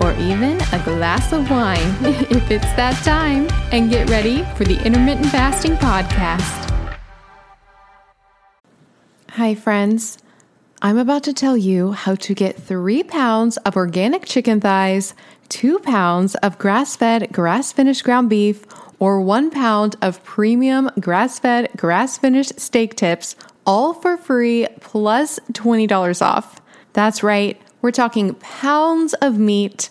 or even a glass of wine if it's that time, and get ready for the Intermittent Fasting Podcast. Hi, friends. I'm about to tell you how to get three pounds of organic chicken thighs, two pounds of grass fed, grass finished ground beef, or one pound of premium grass fed, grass finished steak tips, all for free plus $20 off. That's right we're talking pounds of meat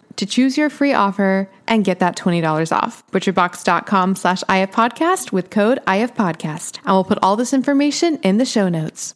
to choose your free offer and get that $20 off. Butcherbox.com slash ifpodcast with code ifpodcast. And we'll put all this information in the show notes.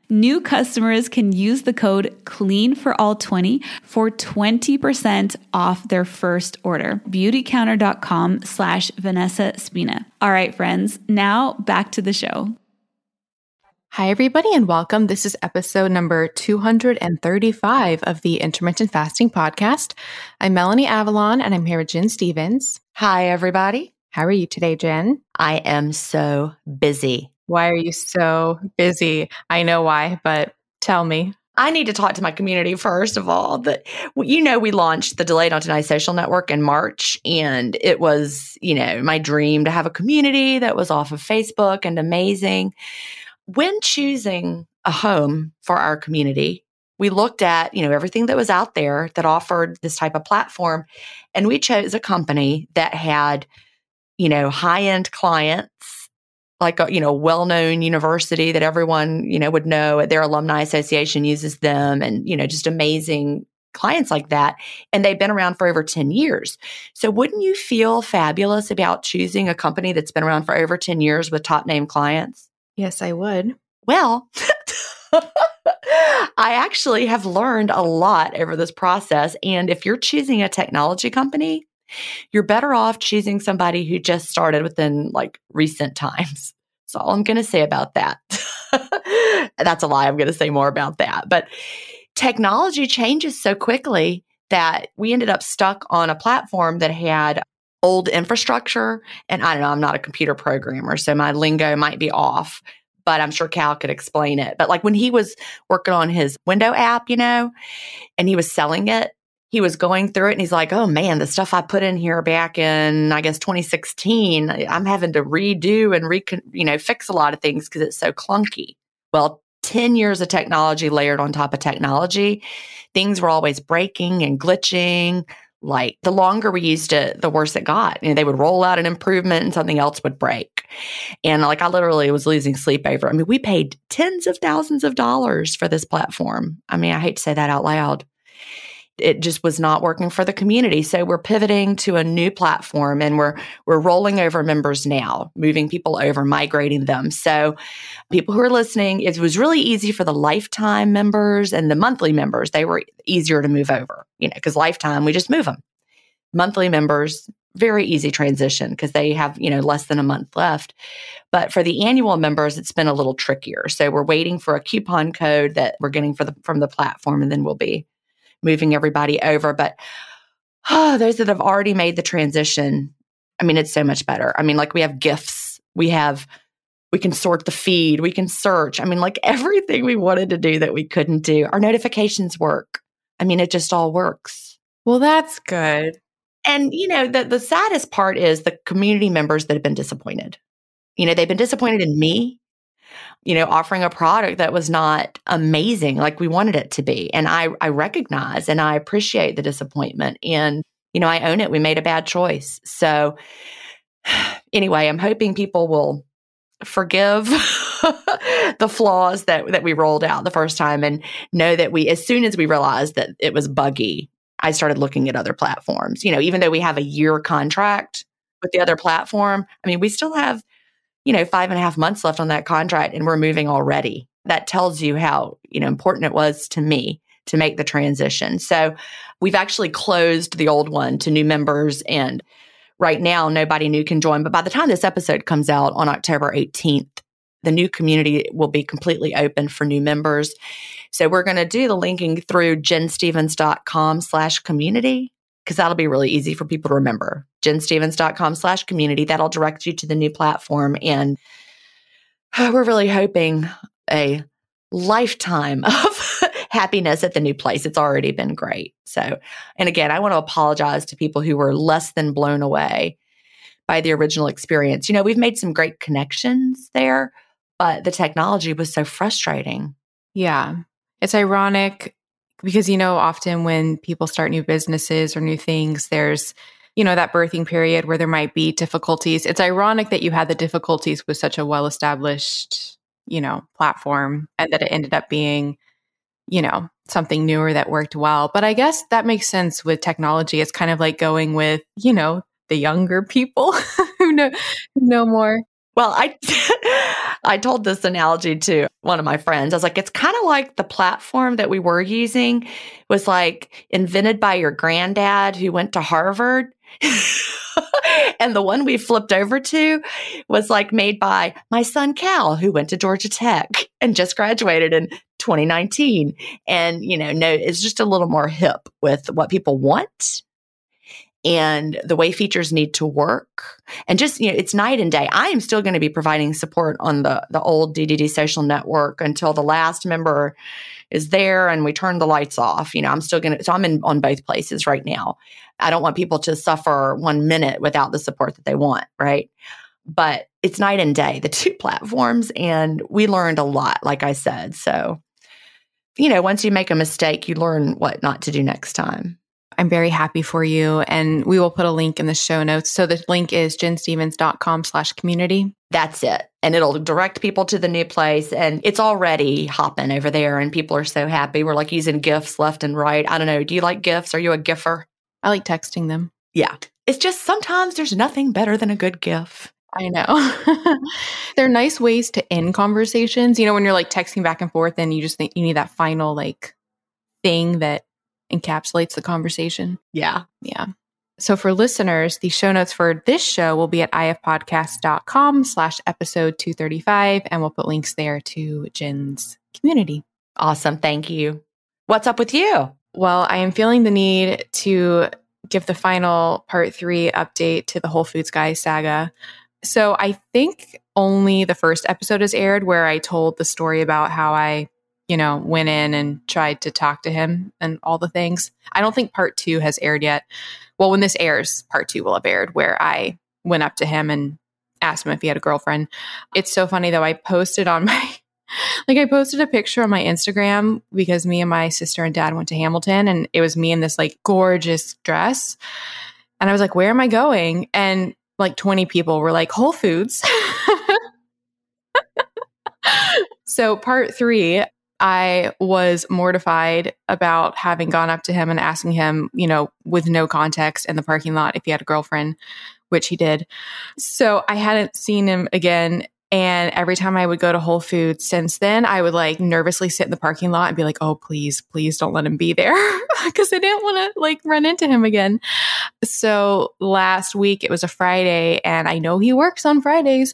New customers can use the code CLEAN for all 20 for 20% off their first order. Beautycounter.com slash Vanessa Spina. All right, friends, now back to the show. Hi, everybody, and welcome. This is episode number 235 of the Intermittent Fasting Podcast. I'm Melanie Avalon, and I'm here with Gin Stephens. Hi, everybody. How are you today, Gin? I am so busy. Why are you so busy? I know why, but tell me. I need to talk to my community first of all. That you know, we launched the Delay Don't Deny Social Network in March, and it was you know my dream to have a community that was off of Facebook and amazing. When choosing a home for our community, we looked at you know everything that was out there that offered this type of platform, and we chose a company that had you know high end clients like a you know well-known university that everyone you know would know. Their alumni association uses them and you know just amazing clients like that. And they've been around for over 10 years. So wouldn't you feel fabulous about choosing a company that's been around for over 10 years with top name clients? Yes i would. Well I actually have learned a lot over this process. And if you're choosing a technology company, you're better off choosing somebody who just started within like recent times. That's all I'm going to say about that. That's a lie. I'm going to say more about that. But technology changes so quickly that we ended up stuck on a platform that had old infrastructure. And I don't know, I'm not a computer programmer, so my lingo might be off, but I'm sure Cal could explain it. But like when he was working on his window app, you know, and he was selling it, he was going through it and he's like, oh man, the stuff I put in here back in, I guess, 2016, I'm having to redo and re, you know, fix a lot of things because it's so clunky. Well, 10 years of technology layered on top of technology, things were always breaking and glitching. Like the longer we used it, the worse it got. You know, they would roll out an improvement and something else would break. And like I literally was losing sleep over. I mean, we paid tens of thousands of dollars for this platform. I mean, I hate to say that out loud it just was not working for the community. So we're pivoting to a new platform and we're we're rolling over members now, moving people over, migrating them. So people who are listening, it was really easy for the lifetime members and the monthly members. They were easier to move over, you know, because lifetime we just move them. Monthly members, very easy transition because they have, you know, less than a month left. But for the annual members, it's been a little trickier. So we're waiting for a coupon code that we're getting for the from the platform and then we'll be moving everybody over. But oh, those that have already made the transition, I mean, it's so much better. I mean, like we have gifts, we have, we can sort the feed, we can search. I mean, like everything we wanted to do that we couldn't do. Our notifications work. I mean, it just all works. Well, that's good. And, you know, the, the saddest part is the community members that have been disappointed. You know, they've been disappointed in me, you know, offering a product that was not amazing like we wanted it to be. And I, I recognize and I appreciate the disappointment. And, you know, I own it. We made a bad choice. So, anyway, I'm hoping people will forgive the flaws that that we rolled out the first time and know that we as soon as we realized that it was buggy I started looking at other platforms. You know, even though we have a year contract with the other platform, I mean, we still have, you know, five and a half months left on that contract and we're moving already. That tells you how, you know, important it was to me to make the transition. So we've actually closed the old one to new members and right now nobody new can join. But by the time this episode comes out on October 18th, the new community will be completely open for new members. So we're going to do the linking through ginstephens.com slash community because that'll be really easy for people to remember. ginstephens.com slash community. That'll direct you to the new platform. And we're really hoping a lifetime of happiness at the new place. It's already been great. So, and again, I want to apologize to people who were less than blown away by the original experience. You know, we've made some great connections there, but the technology was so frustrating. Yeah. It's ironic because, you know, often when people start new businesses or new things, there's, you know, that birthing period where there might be difficulties. It's ironic that you had the difficulties with such a well established, you know, platform and that it ended up being, you know, something newer that worked well. But I guess that makes sense with technology. It's kind of like going with, you know, the younger people who know know more. Well, I I told this analogy to one of my friends. I was like, it's kind of like the platform that we were using was like invented by your granddad who went to Harvard. and the one we flipped over to was like made by my son Cal, who went to Georgia Tech and just graduated in 2019. And, you know, no, it's just a little more hip with what people want and the way features need to work. And just you know it's night and day. I am still going to be providing support on the the old ddd social network until the last member is there and we turn the lights off. You know i'm still going to so i'm in on both places right now. I don't want people to suffer one minute without the support that they want right? But it's night and day the two platforms and we learned a lot like i said. So you know once you make a mistake you learn what not to do next time I'm very happy for you. And we will put a link in the show notes. So the link is ginstephens.com slash community. That's it. And it'll direct people to the new place. And it's already hopping over there. And people are so happy. We're like using GIFs left and right. I don't know. Do you like GIFs? Are you a GIFer? I like texting them. Yeah. It's just sometimes there's nothing better than a good GIF. I know. They're nice ways to end conversations. You know, when you're like texting back and forth and you just think you need that final like thing that encapsulates the conversation. Yeah. Yeah. So for listeners, the show notes for this show will be at ifpodcast.com slash episode 235, and we'll put links there to Gin's community. Awesome. Thank you. What's up with you? Well, I am feeling the need to give the final part three update to the Whole Foods Guy saga. So I think only the first episode has aired where I told the story about how I you know, went in and tried to talk to him and all the things. I don't think part two has aired yet. Well, when this airs, part two will have aired where I went up to him and asked him if he had a girlfriend. It's so funny though. I posted on my, like, I posted a picture on my Instagram because me and my sister and dad went to Hamilton and it was me in this like gorgeous dress. And I was like, where am I going? And like 20 people were like, Whole Foods. so, part three, I was mortified about having gone up to him and asking him, you know, with no context in the parking lot if he had a girlfriend, which he did. So I hadn't seen him again. And every time I would go to Whole Foods since then, I would like nervously sit in the parking lot and be like, oh, please, please don't let him be there because I didn't want to like run into him again. So last week, it was a Friday, and I know he works on Fridays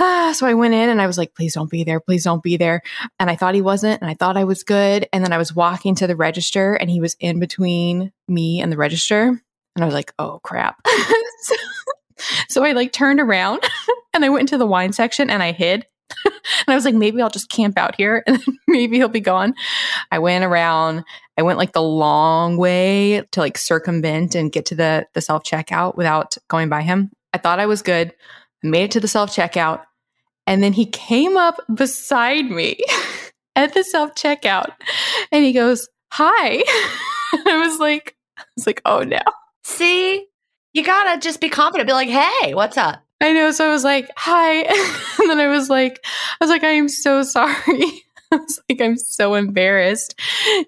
ah, so I went in and I was like, please don't be there. Please don't be there. And I thought he wasn't. And I thought I was good. And then I was walking to the register and he was in between me and the register. And I was like, oh crap. so, so I like turned around and I went into the wine section and I hid. And I was like, maybe I'll just camp out here and maybe he'll be gone. I went around, I went like the long way to like circumvent and get to the, the self checkout without going by him. I thought I was good. Made it to the self checkout. And then he came up beside me at the self checkout and he goes, Hi. I was like, I was like, oh no. See, you gotta just be confident. Be like, hey, what's up? I know. So I was like, hi. and then I was like, I was like, I am so sorry. I was like, I'm so embarrassed.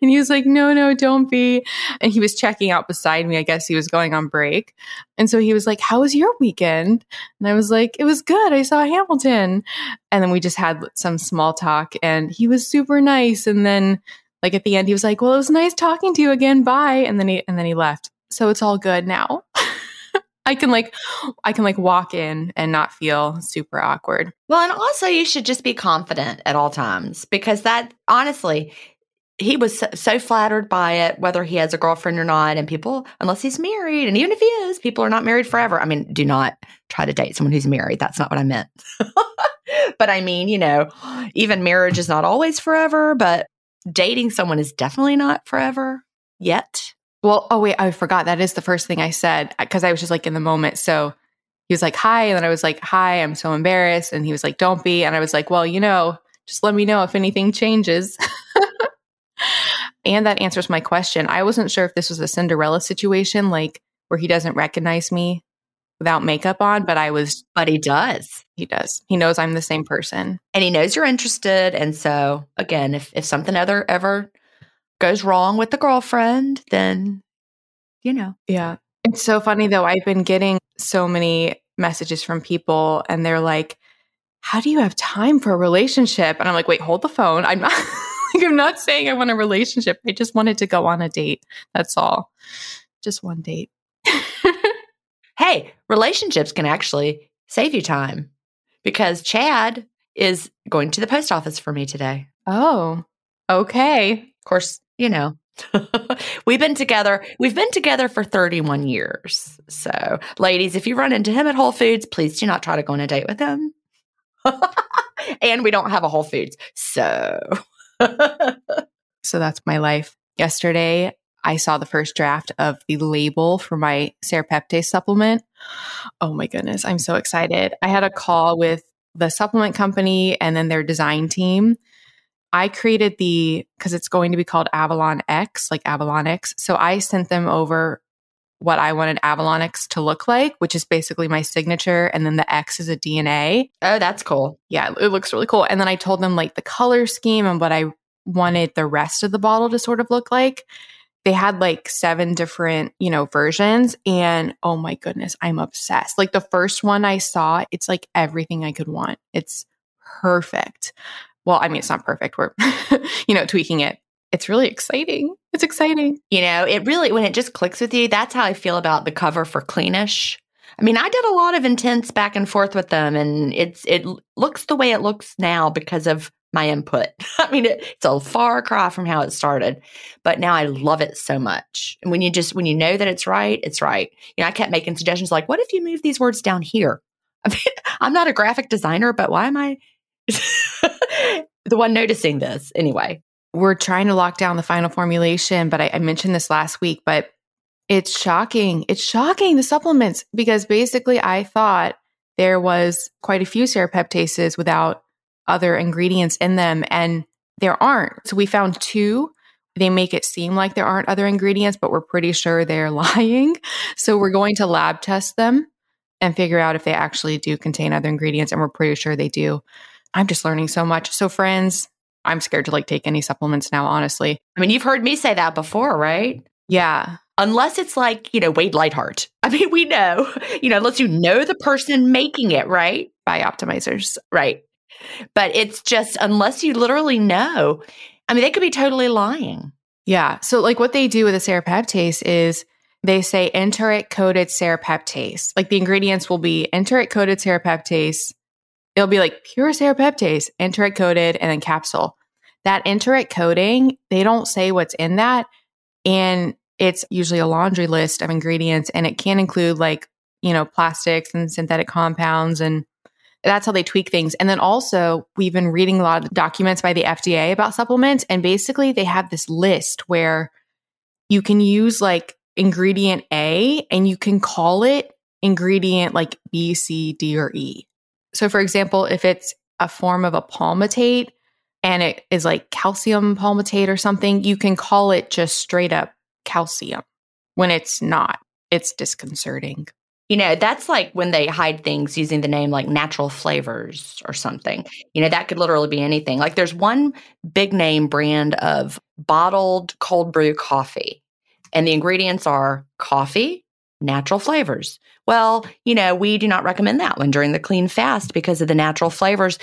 And he was like, no, no, don't be. And he was checking out beside me. I guess he was going on break. And so he was like, how was your weekend? And I was like, it was good. I saw Hamilton. And then we just had some small talk and he was super nice. And then like at the end, he was like, well, it was nice talking to you again. Bye. And then he, and then he left. So it's all good now. I can like I can like walk in and not feel super awkward. Well, and also you should just be confident at all times because that honestly he was so, flattered by it whether he has a girlfriend or not and people unless he's married and even if he is people are not married forever. I mean, do not try to date someone who's married. That's not what I meant. but I mean, you know, even marriage is not always forever, but dating someone is definitely not forever yet. Well, oh wait, I forgot. That is the first thing I said because I was just like in the moment. So he was like, "Hi," and then I was like, "Hi, I'm so embarrassed," and he was like, "Don't be," and I was like, "Well, you know, just let me know if anything changes." and that answers my question. I wasn't sure if this was a Cinderella situation, like where he doesn't recognize me without makeup on, but I was. But he does. He does. He knows I'm the same person, and he knows you're interested. And so, again, if if something other ever goes wrong with the girlfriend, then, you know. Yeah. It's so funny though. I've been getting so many messages from people and they're like, how do you have time for a relationship? And I'm like, wait, hold the phone. I'm not like, I'm not saying I want a relationship. I just wanted to go on a date. That's all. Just one date. hey, relationships can actually save you time because Chad is going to the post office for me today. Oh, okay. Of course, you know, we've been together. We've been together for 31 years. So, ladies, if you run into him at Whole Foods, please do not try to go on a date with him. and we don't have a Whole Foods. So, so that's my life. Yesterday, I saw the first draft of the label for my Serrapeptase supplement. Oh my goodness, I'm so excited. I had a call with the supplement company and then their design team I created the because it's going to be called Avalon X, like Avalon X. So I sent them over what I wanted Avalon X to look like, which is basically my signature. And then the X is a DNA. Oh, that's cool. Yeah, it looks really cool. And then I told them like the color scheme and what I wanted the rest of the bottle to sort of look like. They had like seven different, you know, versions. And oh my goodness, I'm obsessed. Like the first one I saw, it's like everything I could want. It's perfect well, I mean, it's not perfect. We're, you know, tweaking it. It's really exciting. It's exciting. You know, it really, when it just clicks with you, that's how I feel about the cover for Cleanish. I mean, I did a lot of intense back and forth with them, and it's it looks the way it looks now because of my input. I mean, it, it's a far cry from how it started, but now I love it so much. And when you just when you know that it's right, it's right. You know, I kept making suggestions like, "What if you move these words down here?" I mean, I'm not a graphic designer, but why am I the one noticing this anyway. We're trying to lock down the final formulation, but I, I mentioned this last week, but it's shocking. It's shocking the supplements because basically I thought there was quite a few serrapeptases without other ingredients in them, and there aren't. So we found two. They make it seem like there aren't other ingredients, but we're pretty sure they're lying. So we're going to lab test them and figure out if they actually do contain other ingredients, and we're pretty sure they do. I'm just learning so much. So, friends, I'm scared to like take any supplements now, honestly. I mean, you've heard me say that before, right? Yeah. Unless it's like, you know, Wade Lightheart. I mean, we know, you know, unless you know the person making it, right? BiOptimizers. Right. But it's just, unless you literally know, I mean, they could be totally lying. Yeah. So, like, what they do with a serrapeptase is they say enteric coated serrapeptase. Like, the ingredients will be enteric coated serrapeptase, it'll be like pure serrapeptase, enteric coated, and then capsule. That enteric coating, they don't say what's in that. And it's usually a laundry list of ingredients, and it can include like, you know, plastics and synthetic compounds. And that's how they tweak things. And then also, we've been reading a lot of documents by the FDA about supplements, and basically, they have this list where you can use like ingredient A and you can call it ingredient like B, C, D, or E. So, for example, if it's a form of a palmitate and it is like calcium palmitate or something, you can call it just straight up calcium when it's not. It's disconcerting. You know, that's like when they hide things using the name like natural flavors or something. You know, that could literally be anything. Like there's one big name brand of bottled cold brew coffee, and the ingredients are coffee, natural flavors. Well, you know, we do not recommend that one during the clean fast because of the natural flavors.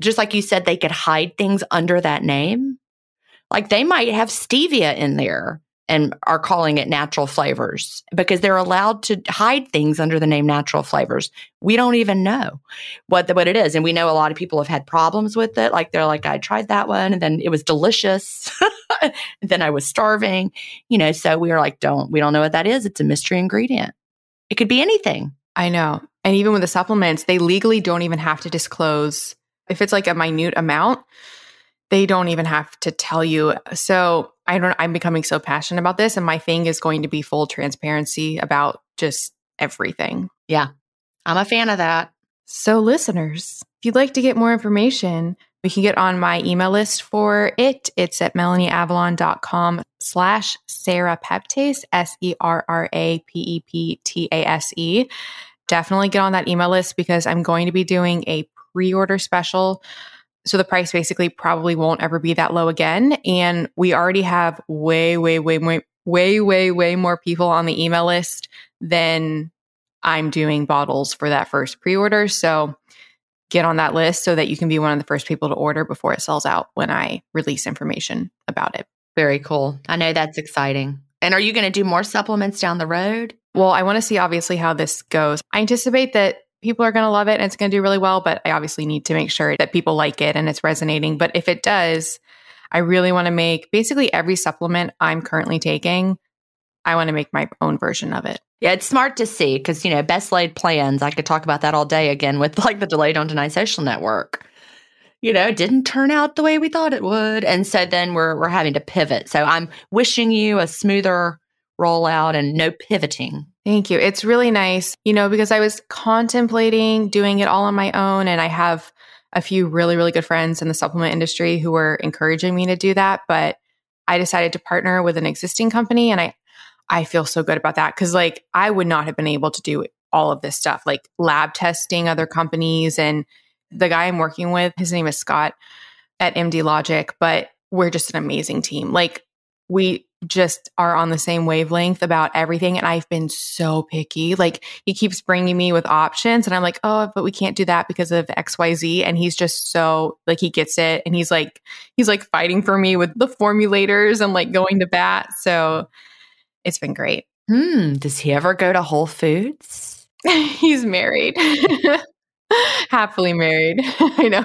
Just like you said, they could hide things under that name. Like they might have stevia in there and are calling it natural flavors because they're allowed to hide things under the name natural flavors. We don't even know what the, what it is, and we know a lot of people have had problems with it. Like they're like, I tried that one, and then it was delicious, then I was starving, you know. So we are like, don't we don't know what that is? It's a mystery ingredient. It could be anything. I know, and even with the supplements, they legally don't even have to disclose if it's like a minute amount. They don't even have to tell you. So I don't, I'm becoming so passionate about this. And my thing is going to be full transparency about just everything. Yeah. I'm a fan of that. So, listeners, if you'd like to get more information, we can get on my email list for it. It's at melanieavalon.com slash serrapeptase, S E R R A P E P T A S E. Definitely get on that email list because I'm going to be doing a pre order special so the price basically probably won't ever be that low again. And we already have way, way, way, way, way, way, way more people on the email list than I'm doing bottles for that first pre order. So get on that list so that you can be one of the first people to order before it sells out when I release information about it. Very cool. I know that's exciting. And are you going to do more supplements down the road? Well, I want to see obviously how this goes. I anticipate that people are going to love it and it's going to do really well, but I obviously need to make sure that people like it and it's resonating. But if it does, I really want to make basically every supplement I'm currently taking, I want to make my own version of it. Yeah, it's smart to see because, you know, best laid plans, I could talk about that all day again with like the Delay Don't Deny social network. You know, it didn't turn out the way we thought it would. And so then we're we're having to pivot. So I'm wishing you a smoother rollout and no pivoting Thank you. It's really nice, you know, because I was contemplating doing it all on my own and I have a few really, really good friends in the supplement industry who were encouraging me to do that. But I decided to partner with an existing company and I, I feel so good about that. Cause like I would not have been able to do all of this stuff, like lab testing other companies. And the guy I'm working with, his name is Scott at MD Logic, but we're just an amazing team. Like we just are on the same wavelength about everything. And I've been so picky. Like he keeps bringing me with options and I'm like, oh, but we can't do that because of XYZ. And he's just so like, he gets it. And he's like, he's like fighting for me with the formulators and like going to bat. So it's been great. Hmm. Does he ever go to Whole Foods? he's married. Happily married. I know.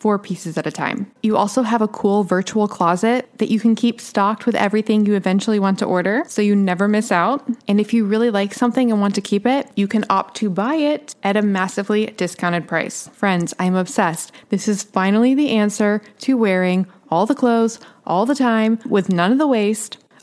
four pieces at a time. You also have a cool virtual closet that you can keep stocked with everything you eventually want to order so you never miss out. And if you really like something and want to keep it, you can opt to buy it at a massively discounted price. Friends, I'm obsessed. This is finally the answer to wearing all the clothes all the time with none of the waste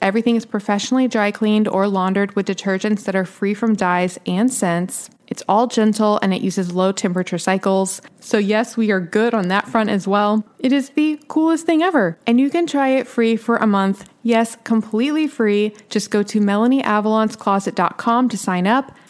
Everything is professionally dry cleaned or laundered with detergents that are free from dyes and scents. It's all gentle and it uses low temperature cycles. So, yes, we are good on that front as well. It is the coolest thing ever. And you can try it free for a month. Yes, completely free. Just go to melanieavalonscloset.com to sign up.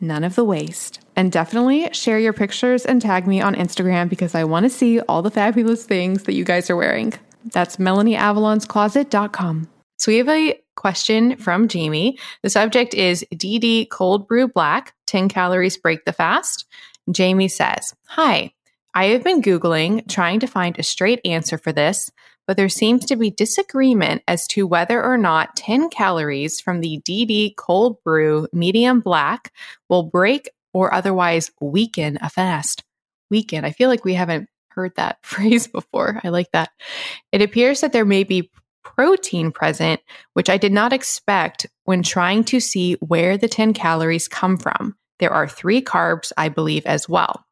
none of the waste. And definitely share your pictures and tag me on Instagram because I want to see all the fabulous things that you guys are wearing. That's melanieavalonscloset.com. So we have a question from Jamie. The subject is DD Cold Brew Black 10 calories break the fast. Jamie says, Hi, I have been Googling trying to find a straight answer for this, but there seems to be disagreement as to whether or not 10 calories from the DD Cold Brew Medium Black will break or otherwise weaken a fast. Weaken. I feel like we haven't heard that phrase before. I like that. It appears that there may be protein present, which I did not expect when trying to see where the 10 calories come from. There are three carbs, I believe, as well.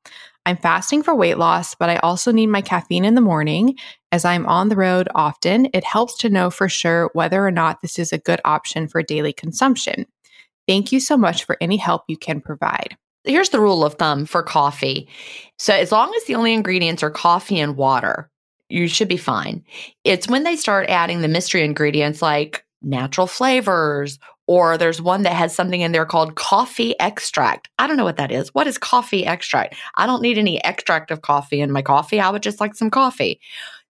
I'm fasting for weight loss, but I also need my caffeine in the morning. As I'm on the road often, it helps to know for sure whether or not this is a good option for daily consumption. Thank you so much for any help you can provide. Here's the rule of thumb for coffee. So, as long as the only ingredients are coffee and water, you should be fine. It's when they start adding the mystery ingredients like natural flavors, or there's one that has something in there called coffee extract. I don't know what that is. What is coffee extract? I don't need any extract of coffee in my coffee. I would just like some coffee.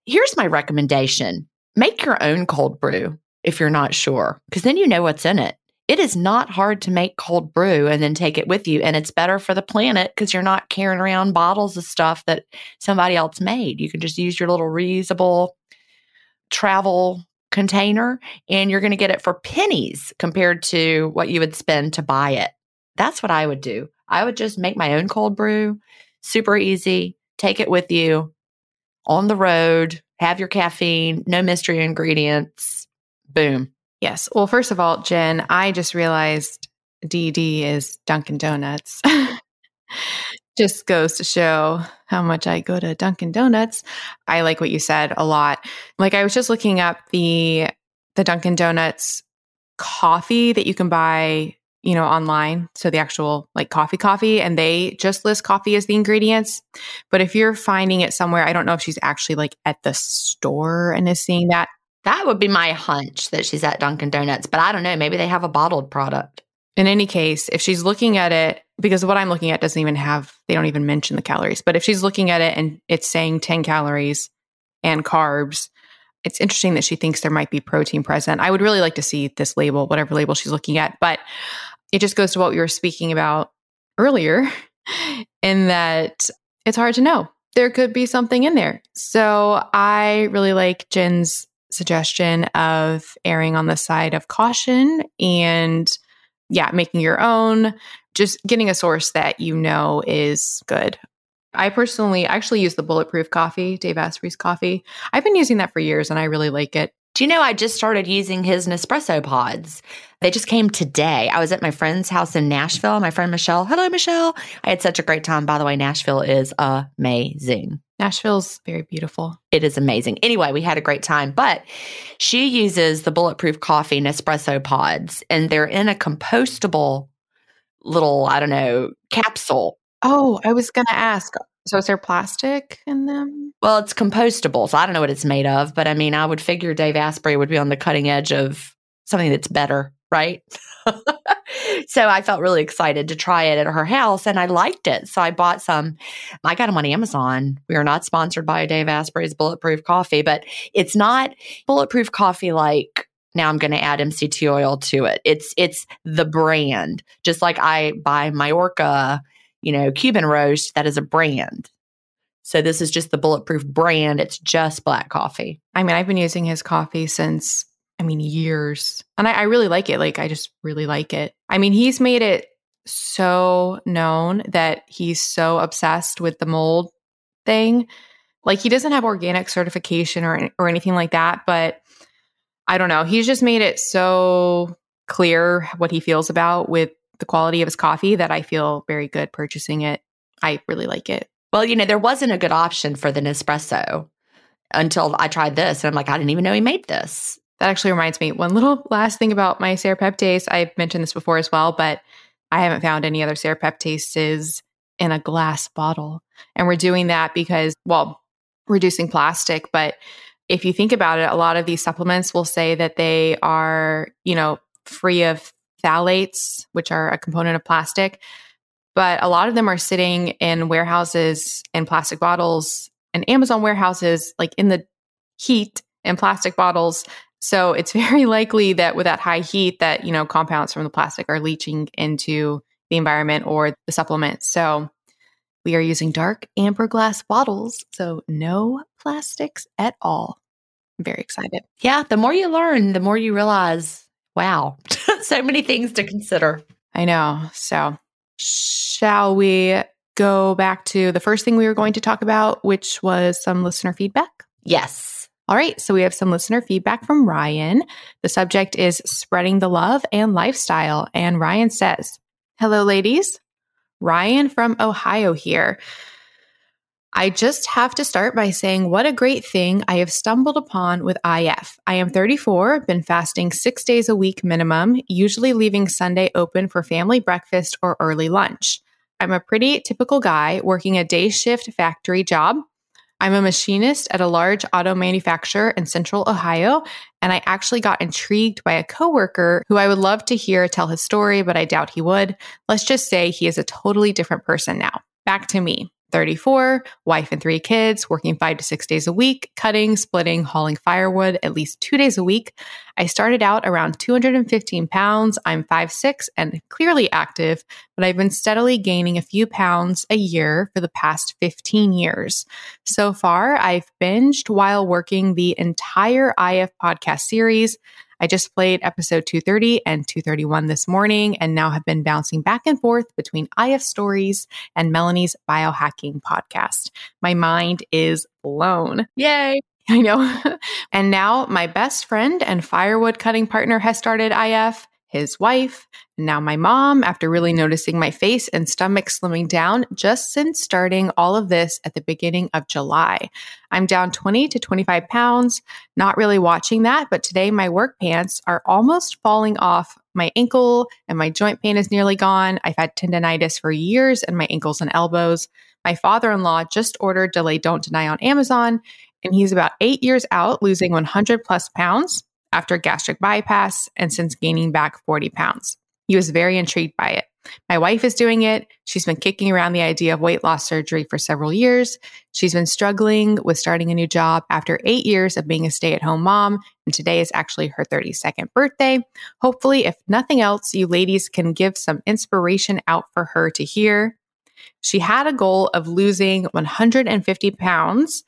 Here's my recommendation make your own cold brew if you're not sure, because then you know what's in it it is not hard to make cold brew and then take it with you. And it's better for the planet because you're not carrying around bottles of stuff that somebody else made. You can just use your little reusable travel container and you're going to get it for pennies compared to what you would spend to buy it. That's what I would do. I would just make my own cold brew, super easy, take it with you on the road, have your caffeine, no mystery ingredients. Boom. Yes. Well, first of all, Gin, I just realized DD is Dunkin' Donuts. just goes to show how much I go to Dunkin' Donuts. I like what you said a lot. Like I was just looking up the the Dunkin' Donuts coffee that you can buy, you know, online. So the actual like coffee coffee and they just list coffee as the ingredients. But if you're finding it somewhere, I don't know if she's actually like at the store and is seeing that. That would be my hunch that she's at Dunkin' Donuts, but I don't know. Maybe they have a bottled product. In any case, if she's looking at it, because what I'm looking at doesn't even have, they don't even mention the calories, but if she's looking at it and it's saying 10 calories and carbs, it's interesting that she thinks there might be protein present. I would really like to see this label, whatever label she's looking at, but it just goes to what we were speaking about earlier in that it's hard to know. There could be something in there. So I really like Gin's suggestion of erring on the side of caution and yeah, making your own, just getting a source that you know is good. I personally actually use the bulletproof coffee, Dave Asprey's coffee. I've been using that for years and I really like it. Do you know I just started using his Nespresso pods? They just came today. I was at my friend's house in Nashville. My friend Michelle. Hello, Michelle. I had such a great time. By the way, Nashville is amazing. Nashville's very beautiful. It is amazing. Anyway, we had a great time, but she uses the bulletproof coffee Nespresso pods, and they're in a compostable little, I don't know, capsule. Oh, I was going to ask. So is there plastic in them? Well, it's compostable, so I don't know what it's made of, but I mean, I would figure Dave Asprey would be on the cutting edge of something that's better, right? so I felt really excited to try it at her house and I liked it. So I bought some. I got them on Amazon. We are not sponsored by Dave Asprey's Bulletproof Coffee, but it's not bulletproof coffee like now I'm going to add MCT oil to it. It's it's the brand. Just like I buy Mayorga you know, Cuban roast, that is a brand. So this is just the bulletproof brand. It's just black coffee. I mean, I've been using his coffee since, I mean, years. And I, I really like it. Like, I just really like it. I mean, he's made it so known that he's so obsessed with the mold thing. Like, he doesn't have organic certification or, or anything like that, but I don't know. He's just made it so clear what he feels about with the quality of his coffee that I feel very good purchasing it. I really like it. Well, you know, there wasn't a good option for the Nespresso until I tried this. And I'm like, I didn't even know he made this. That actually reminds me, one little last thing about my serrapeptase. I've mentioned this before as well, but I haven't found any other serrapeptases in a glass bottle. And we're doing that because, well, reducing plastic. But if you think about it, a lot of these supplements will say that they are, you know, free of phthalates, which are a component of plastic. But a lot of them are sitting in warehouses in plastic bottles and Amazon warehouses, like in the heat in plastic bottles. So it's very likely that with that high heat, that you know compounds from the plastic are leaching into the environment or the supplements. So we are using dark amber glass bottles, so no plastics at all. I'm very excited. Yeah, the more you learn, the more you realize, wow, so many things to consider. I know. So, shall we go back to the first thing we were going to talk about, which was some listener feedback? Yes. All right. So, we have some listener feedback from Ryan. The subject is spreading the love and lifestyle. And Ryan says, Hello, ladies. Ryan from Ohio here. I just have to start by saying what a great thing I have stumbled upon with IF. I am 34, been fasting six days a week minimum, usually leaving Sunday open for family breakfast or early lunch. I'm a pretty typical guy working a day shift factory job. I'm a machinist at a large auto manufacturer in central Ohio, and I actually got intrigued by a coworker who I would love to hear tell his story, but I doubt he would. Let's just say he is a totally different person now. Back to me. 34, wife and three kids, working five to six days a week, cutting, splitting, hauling firewood at least two days a week. I started out around 215 pounds. I'm 5'6 and clearly active, but I've been steadily gaining a few pounds a year for the past 15 years. So far, I've binged while working the entire IF podcast series. I just played episode 230 and 231 this morning and now have been bouncing back and forth between IF stories and Melanie's biohacking podcast. My mind is blown. Yay. I know. and now my best friend and firewood cutting partner has started IF his wife, and now my mom, after really noticing my face and stomach slimming down just since starting all of this at the beginning of July. I'm down 20 to 25 pounds, not really watching that, but today my work pants are almost falling off my ankle and my joint pain is nearly gone. I've had tendonitis for years in my ankles and elbows. My father in law just ordered Delay Don't Deny on Amazon, and he's about eight years out, losing 100 plus pounds after gastric bypass and since gaining back 40 pounds. He was very intrigued by it. My wife is doing it. She's been kicking around the idea of weight loss surgery for several years. She's been struggling with starting a new job after eight years of being a stay at home mom. And today is actually her 32nd birthday. Hopefully, if nothing else, you ladies can give some inspiration out for her to hear. She had a goal of losing 150 pounds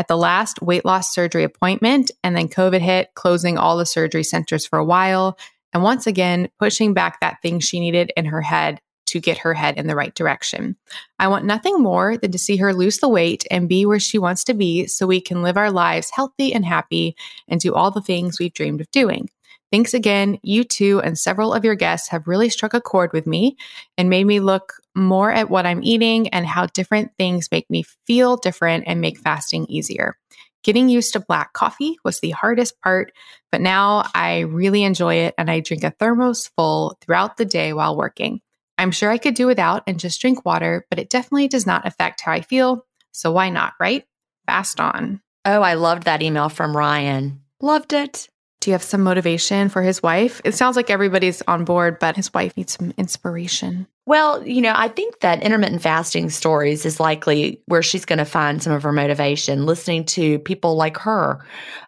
at the last weight loss surgery appointment, and then COVID hit, closing all the surgery centers for a while. And once again, pushing back that thing she needed in her head to get her head in the right direction. I want nothing more than to see her lose the weight and be where she wants to be so we can live our lives healthy and happy and do all the things we've dreamed of doing. Thanks again. You two and several of your guests have really struck a chord with me and made me look more at what I'm eating and how different things make me feel different and make fasting easier. Getting used to black coffee was the hardest part, but now I really enjoy it and I drink a thermos full throughout the day while working. I'm sure I could do without and just drink water, but it definitely does not affect how I feel. So why not, right? Fast on. Oh, I loved that email from Ryan. Loved it. Do you have some motivation for his wife? It sounds like everybody's on board, but his wife needs some inspiration. Well, you know, I think that intermittent fasting stories is likely where she's going to find some of her motivation listening to people like her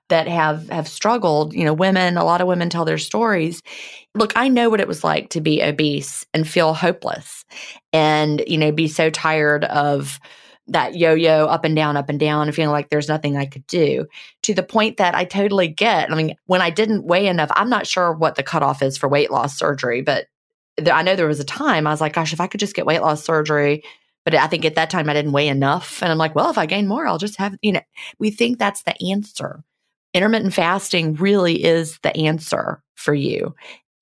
that have have struggled, you know, women, a lot of women tell their stories. Look, I know what it was like to be obese and feel hopeless and, you know, be so tired of that yo yo up and down, up and down, and feeling like there's nothing I could do to the point that I totally get. I mean, when I didn't weigh enough, I'm not sure what the cutoff is for weight loss surgery, but I know there was a time I was like, gosh, if I could just get weight loss surgery. But I think at that time I didn't weigh enough. And I'm like, well, if I gain more, I'll just have, you know, we think that's the answer. Intermittent fasting really is the answer for you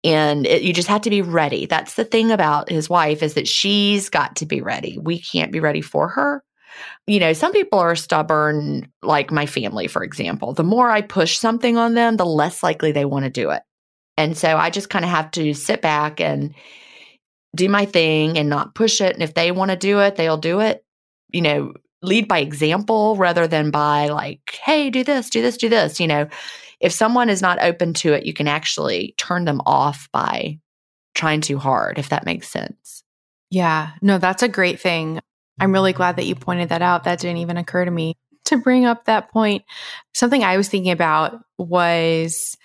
and it, you just have to be ready that's the thing about his wife is that she's got to be ready we can't be ready for her you know, some people are stubborn, like my family, for example. The more I push something on them, the less likely they want to do it. And so I just kind of have to sit back and do my thing and not push it. And if they want to do it, they'll do it. You know, lead by example rather than by like, hey, do this, do this, do this. You know, if someone is not open to it, you can actually turn them off by trying too hard, if that makes sense. Yeah, no, that's a great thing. I'm really glad that you pointed that out. That didn't even occur to me to bring up that point. Something I was thinking about was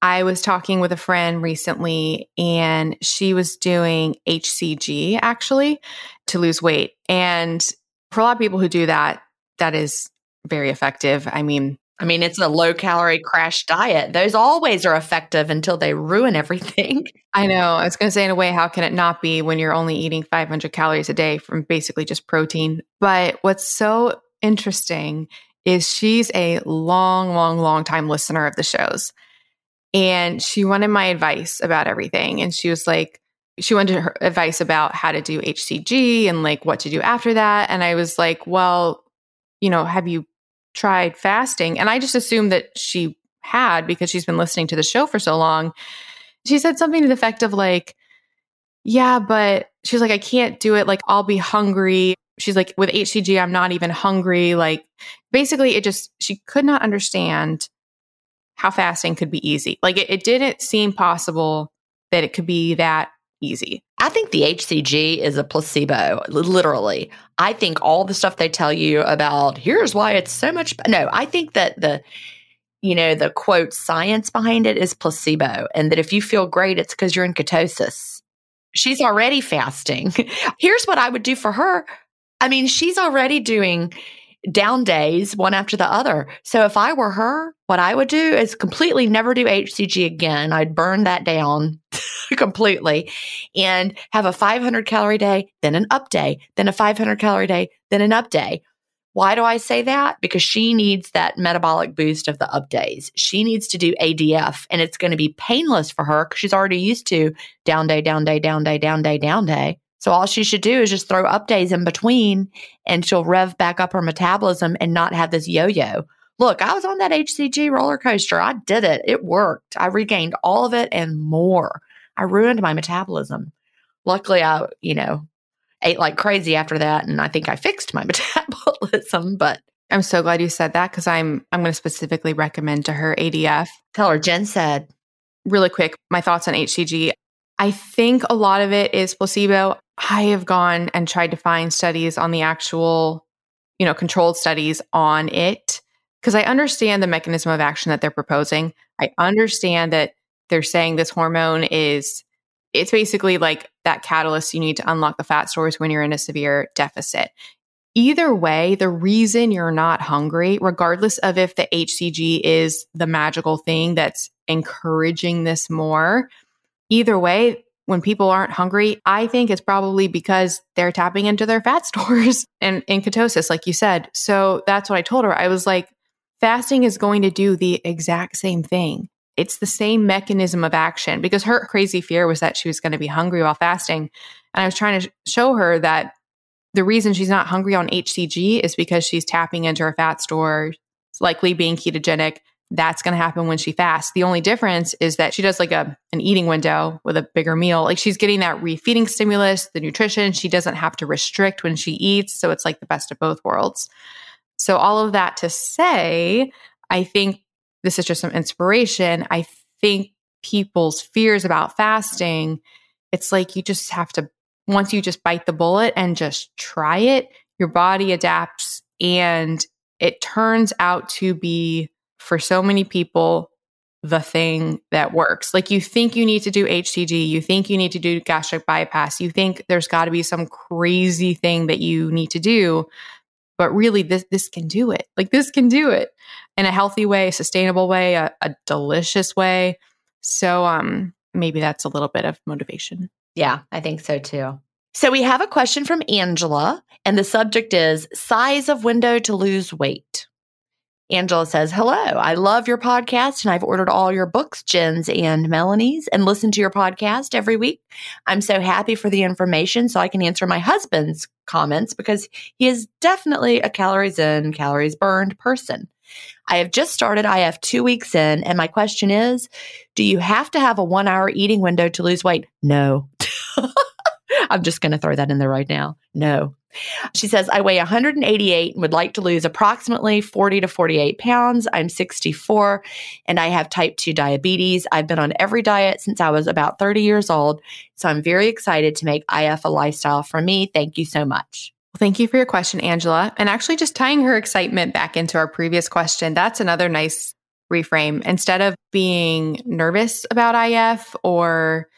I was talking with a friend recently and she was doing HCG actually to lose weight. And for a lot of people who do that, that is very effective. I mean, I mean, it's a low calorie crash diet. Those always are effective until they ruin everything. I know. I was going to say, in a way, how can it not be when you're only eating 500 calories a day from basically just protein? But what's so interesting is she's a long, long, long time listener of the shows. And she wanted my advice about everything. And she was like, she wanted her advice about how to do HCG and like what to do after that. And I was like, well, you know, have you tried fasting. And I just assumed that she had because she's been listening to the show for so long. She said something to the effect of like, yeah, but she's like, I can't do it. Like, I'll be hungry. She's like, with HCG, I'm not even hungry. Like, basically, it just, she could not understand how fasting could be easy. Like, it, it didn't seem possible that it could be that easy. I think the HCG is a placebo, literally. I think all the stuff they tell you about here's why it's so much. No, I think that the, you know, the quote science behind it is placebo, and that if you feel great, it's because you're in ketosis. She's already fasting. Here's what I would do for her. I mean, she's already doing down days one after the other. So if I were her, what I would do is completely never do HCG again. I'd burn that down completely and have a 500 calorie day, then an up day, then a 500 calorie day, then an up day. Why do I say that? Because she needs that metabolic boost of the up days. She needs to do ADF and it's going to be painless for her because she's already used to down day, down day, down day, down day, down day. So all she should do is just throw up days in between and she'll rev back up her metabolism and not have this yo-yo. Look, I was on that HCG roller coaster. I did it. It worked. I regained all of it and more. I ruined my metabolism. Luckily, I, you know, ate like crazy after that and I think I fixed my metabolism, but I'm so glad you said that because I'm I'm going to specifically recommend to her ADF. Tell her Gin said. Really quick, my thoughts on HCG. I think a lot of it is placebo. I have gone and tried to find studies on the actual, you know, controlled studies on it because I understand the mechanism of action that they're proposing. I understand that they're saying this hormone is it's basically like that catalyst you need to unlock the fat stores when you're in a severe deficit. Either way, the reason you're not hungry, regardless of if the HCG is the magical thing that's encouraging this more, either way, when people aren't hungry, I think it's probably because they're tapping into their fat stores and in ketosis, like you said. So that's what I told her. I was like, fasting is going to do the exact same thing. It's the same mechanism of action because her crazy fear was that she was going to be hungry while fasting. And I was trying to show her that the reason she's not hungry on HCG is because she's tapping into her fat store, likely being ketogenic, that's going to happen when she fasts. The only difference is that she does like a an eating window with a bigger meal. Like she's getting that refeeding stimulus, the nutrition. She doesn't have to restrict when she eats, so it's like the best of both worlds. So all of that to say, I think this is just some inspiration. I think people's fears about fasting, it's like you just have to once you just bite the bullet and just try it, your body adapts and it turns out to be for so many people the thing that works. Like you think you need to do HCG, you think you need to do gastric bypass, you think there's got to be some crazy thing that you need to do, but really this this can do it. Like this can do it in a healthy way, a sustainable way, a, a delicious way. So um maybe that's a little bit of motivation. Yeah, I think so too. So we have a question from Angela, and the subject is size of window to lose weight. Angela says, Hello, I love your podcast and I've ordered all your books, Gin's and Melanie's, and listen to your podcast every week. I'm so happy for the information so I can answer my husband's comments because he is definitely a calories in, calories burned person. I have just started IF two weeks in, and my question is Do you have to have a one hour eating window to lose weight? No. I'm just going to throw that in there right now. No. She says, I weigh 188 and would like to lose approximately 40 to 48 pounds. I'm 64 and I have type 2 diabetes. I've been on every diet since I was about 30 years old. So I'm very excited to make IF a lifestyle for me. Thank you so much. Thank you for your question, Angela. And actually, just tying her excitement back into our previous question, that's another nice reframe. Instead of being nervous about IF or,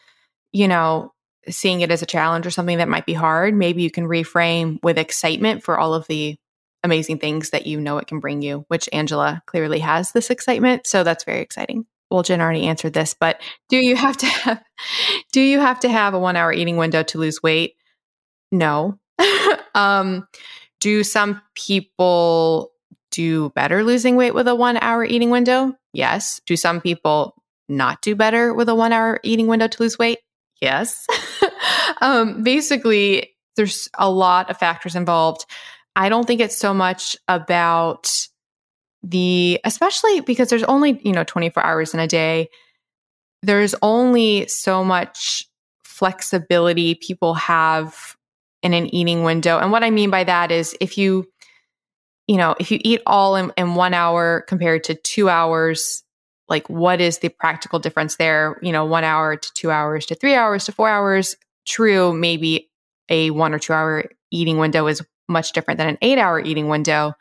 you know, seeing it as a challenge or something that might be hard, maybe you can reframe with excitement for all of the amazing things that you know it can bring you, which Angela clearly has this excitement. So that's very exciting. Well, Gin already answered this, but do you have to have do you have to have a one hour eating window to lose weight? No. um, do some people do better losing weight with a one hour eating window? Yes. Do some people not do better with a one hour eating window to lose weight? Yes. um, basically, there's a lot of factors involved. I don't think it's so much about the, especially because there's only, you know, 24 hours in a day. There's only so much flexibility people have in an eating window. And what I mean by that is if you, you know, if you eat all in, in one hour compared to two hours, like what is the practical difference there? You know one hour to two hours to three hours to four hours. True maybe a one or two hour eating window is much different than an eight hour eating window.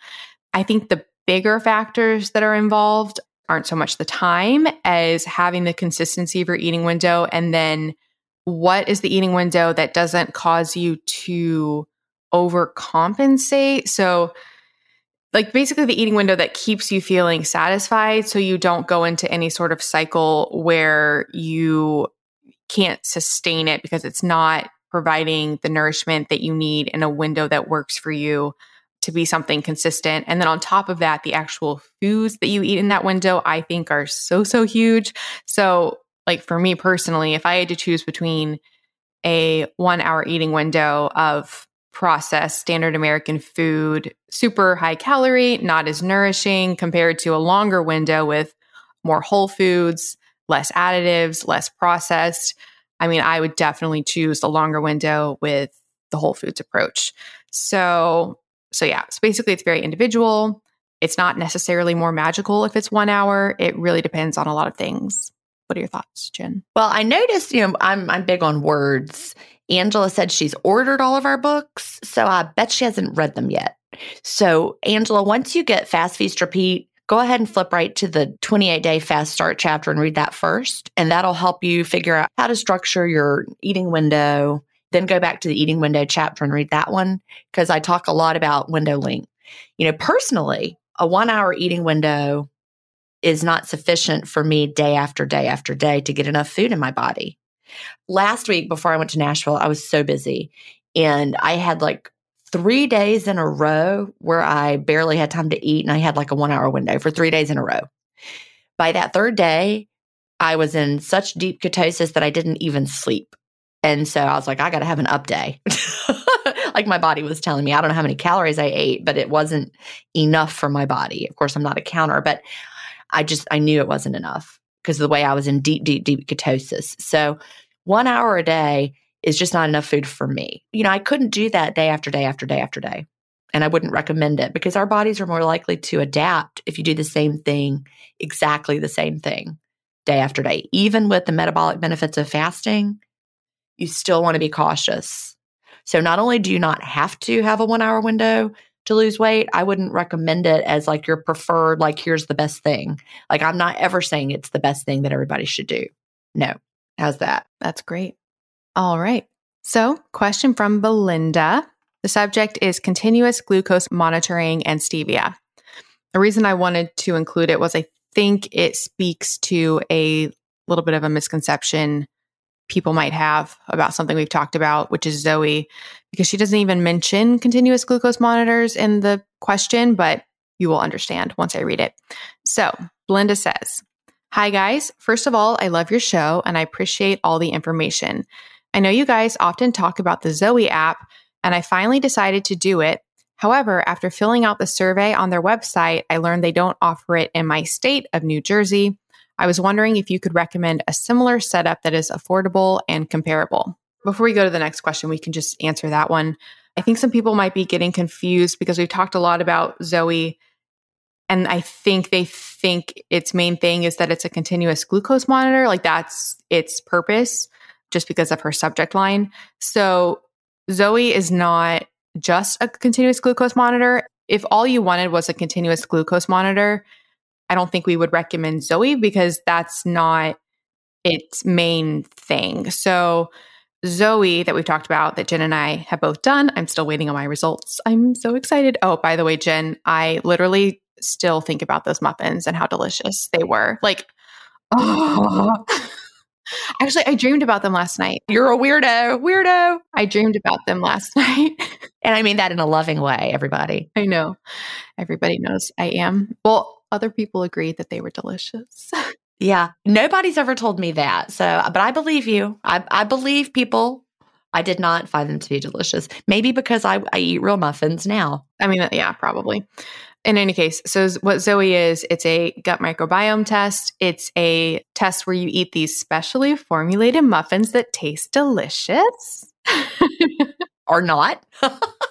I think the bigger factors that are involved aren't so much the time as having the consistency of your eating window and then what is the eating window that doesn't cause you to overcompensate? So like basically the eating window that keeps you feeling satisfied so you don't go into any sort of cycle where you can't sustain it because it's not providing the nourishment that you need in a window that works for you to be something consistent. And then on top of that, the actual foods that you eat in that window, I think are so, so huge. So, like for me personally, if I had to choose between a one hour eating window of processed standard American food, super high calorie, not as nourishing compared to a longer window with more whole foods, less additives, less processed. I mean, I would definitely choose the longer window with the whole foods approach. So, so yeah, so basically it's very individual. It's not necessarily more magical if it's one hour. It really depends on a lot of things. What are your thoughts, Gin? Well, I noticed, you know, I'm I'm big on words Angela said she's ordered all of our books, so I bet she hasn't read them yet. So, Angela, once you get Fast Feast Repeat, go ahead and flip right to the 28 day fast start chapter and read that first. And that'll help you figure out how to structure your eating window. Then go back to the eating window chapter and read that one because I talk a lot about window length. You know, personally, a one hour eating window is not sufficient for me day after day after day to get enough food in my body. Last week before I went to Nashville, I was so busy and I had like three days in a row where I barely had time to eat and I had like a one hour window for three days in a row. By that third day, I was in such deep ketosis that I didn't even sleep. And so I was like, I got to have an up day. like my body was telling me, I don't know how many calories I ate, but it wasn't enough for my body. Of course, I'm not a counter, but I just, I knew it wasn't enough because of the way I was in deep, deep, deep ketosis. So one hour a day is just not enough food for me. You know, I couldn't do that day after day after day after day. And I wouldn't recommend it because our bodies are more likely to adapt if you do the same thing, exactly the same thing day after day. Even with the metabolic benefits of fasting, you still want to be cautious. So not only do you not have to have a one hour window to lose weight, I wouldn't recommend it as like your preferred, like, here's the best thing. Like, I'm not ever saying it's the best thing that everybody should do. No. How's that? That's great. All right. So, question from Belinda. The subject is continuous glucose monitoring and stevia. The reason I wanted to include it was I think it speaks to a little bit of a misconception people might have about something we've talked about, which is Zoe, because she doesn't even mention continuous glucose monitors in the question, but you will understand once I read it. So, Belinda says, Hi, guys. First of all, I love your show and I appreciate all the information. I know you guys often talk about the Zoe app, and I finally decided to do it. However, after filling out the survey on their website, I learned they don't offer it in my state of New Jersey. I was wondering if you could recommend a similar setup that is affordable and comparable. Before we go to the next question, we can just answer that one. I think some people might be getting confused because we've talked a lot about Zoe, and I think they think its main thing is that it's a continuous glucose monitor, like that's its purpose, just because of her subject line. So, Zoe is not just a continuous glucose monitor. If all you wanted was a continuous glucose monitor, I don't think we would recommend Zoe because that's not its main thing. So, Zoe, that we've talked about, that Gin and I have both done, I'm still waiting on my results. I'm so excited. Oh, by the way, Gin, I literally still think about those muffins and how delicious they were. Like, oh. Actually, I dreamed about them last night. You're a weirdo. Weirdo. I dreamed about them last night. and I mean that in a loving way, everybody. I know. Everybody knows I am. Well, other people agreed that they were delicious. yeah. Nobody's ever told me that. So, but I believe you. I, I believe people. I did not find them to be delicious. Maybe because I, I eat real muffins now. I mean, yeah, probably. In any case, so what Zoe is, it's a gut microbiome test. It's a test where you eat these specially formulated muffins that taste delicious. or not.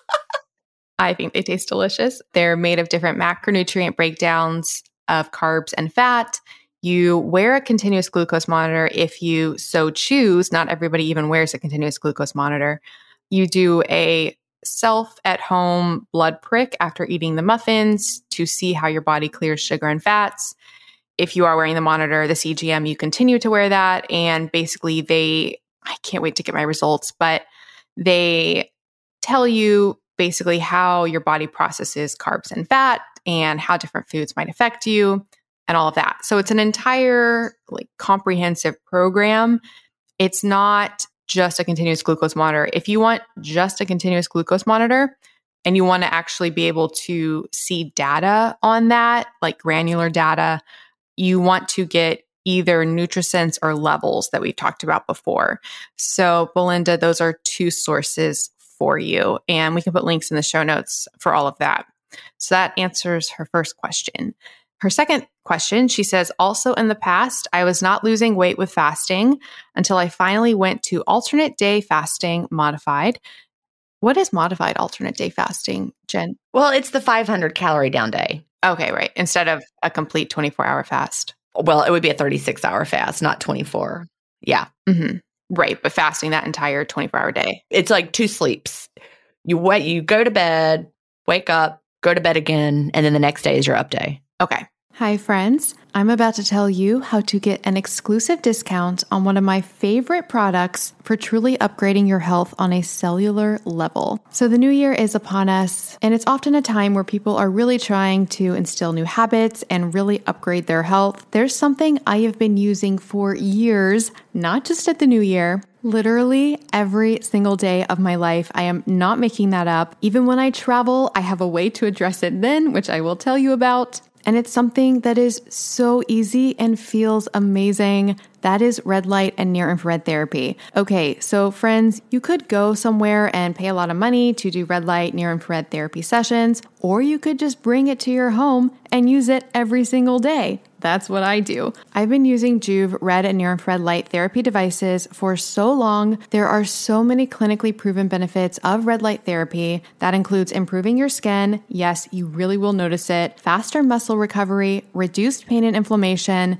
I think they taste delicious. They're made of different macronutrient breakdowns of carbs and fat. You wear a continuous glucose monitor if you so choose. Not everybody even wears a continuous glucose monitor. You do a self at home blood prick after eating the muffins to see how your body clears sugar and fats. If you are wearing the monitor, the CGM, you continue to wear that. And basically, they, I can't wait to get my results, but they tell you basically how your body processes carbs and fat and how different foods might affect you and all of that. So it's an entire like comprehensive program. It's not just a continuous glucose monitor. If you want just a continuous glucose monitor and you want to actually be able to see data on that, like granular data, you want to get either NutriSense or levels that we've talked about before. So, Belinda, those are two sources for you. And we can put links in the show notes for all of that. So that answers her first question. Her second question, she says, also in the past, I was not losing weight with fasting until I finally went to alternate day fasting modified. What is modified alternate day fasting, Gin? Well, it's the 500 calorie down day. Okay, right. Instead of a complete 24 hour fast. Well, it would be a 36 hour fast, not 24. Yeah. Mm-hmm. Right, but fasting that entire 24 hour day. It's like two sleeps. You wait, you go to bed, wake up, go to bed again, and then the next day is your up day. Okay. Hi, friends. I'm about to tell you how to get an exclusive discount on one of my favorite products for truly upgrading your health on a cellular level. So, the new year is upon us, and it's often a time where people are really trying to instill new habits and really upgrade their health. There's something I have been using for years, not just at the new year. Literally every single day of my life. I am not making that up. Even when I travel, I have a way to address it then, which I will tell you about. And it's something that is so easy and feels amazing. That is red light and near infrared therapy. Okay, so friends, you could go somewhere and pay a lot of money to do red light, near infrared therapy sessions, or you could just bring it to your home and use it every single day. That's what I do. I've been using Joovv red and near infrared light therapy devices for so long. There are so many clinically proven benefits of red light therapy. That includes improving your skin. Yes, you really will notice it. Faster muscle recovery, reduced pain and inflammation,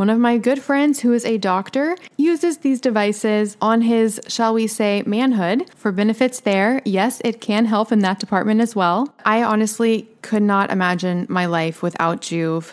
One of my good friends, who is a doctor, uses these devices on his, shall we say, manhood for benefits there. Yes, it can help in that department as well. I honestly could not imagine my life without Joovv.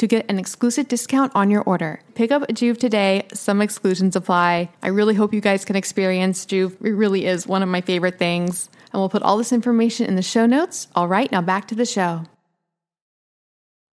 to get an exclusive discount on your order. Pick up Joovv today. Some exclusions apply. I really hope you guys can experience Joovv. It really is one of my favorite things. And we'll put all this information in the show notes. All right, now back to the show.